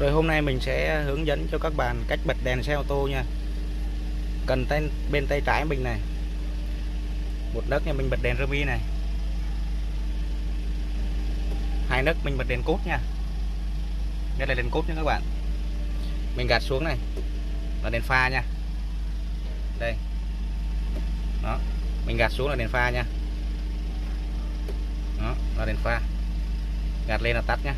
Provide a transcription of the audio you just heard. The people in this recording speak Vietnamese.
Rồi hôm nay mình sẽ hướng dẫn cho các bạn cách bật đèn xe ô tô nha. Cần tay, bên tay trái mình này. Một nấc nha mình bật đèn ruby này. Hai nấc mình bật đèn cốt nha. Đây là đèn cốt nha các bạn. Mình gạt xuống này. Là đèn pha nha. Đây. Đó. Mình gạt xuống là đèn pha nha. Đó là đèn pha. Gạt lên là tắt nha.